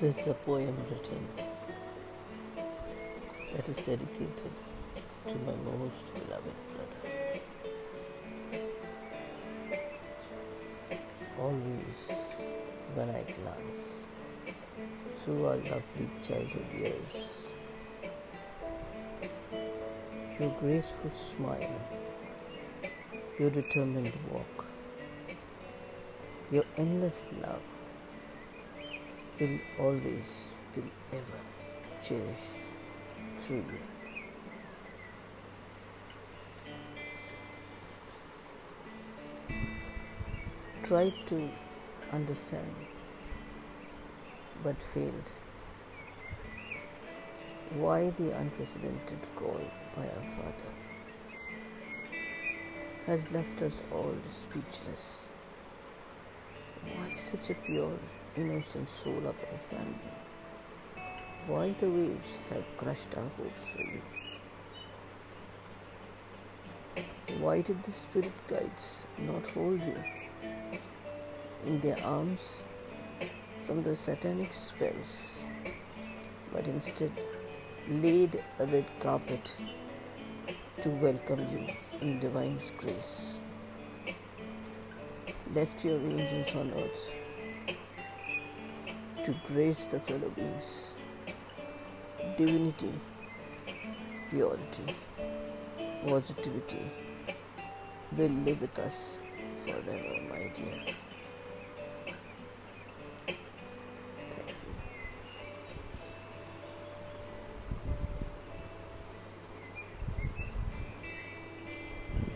This is a poem written that is dedicated to my most beloved brother. Always when I glance through our lovely childhood years, your graceful smile, your determined walk, your endless love will always, will ever cherish through you. Tried to understand but failed. Why the unprecedented call by our Father has left us all speechless? Why such a pure, innocent soul of our family? Why the waves have crushed our hopes for you? Why did the spirit guides not hold you in their arms from the satanic spells, but instead laid a red carpet to welcome you in divine grace? Left your angels on earth to grace the fellow beings. Divinity, purity, positivity will live with us forever, my dear.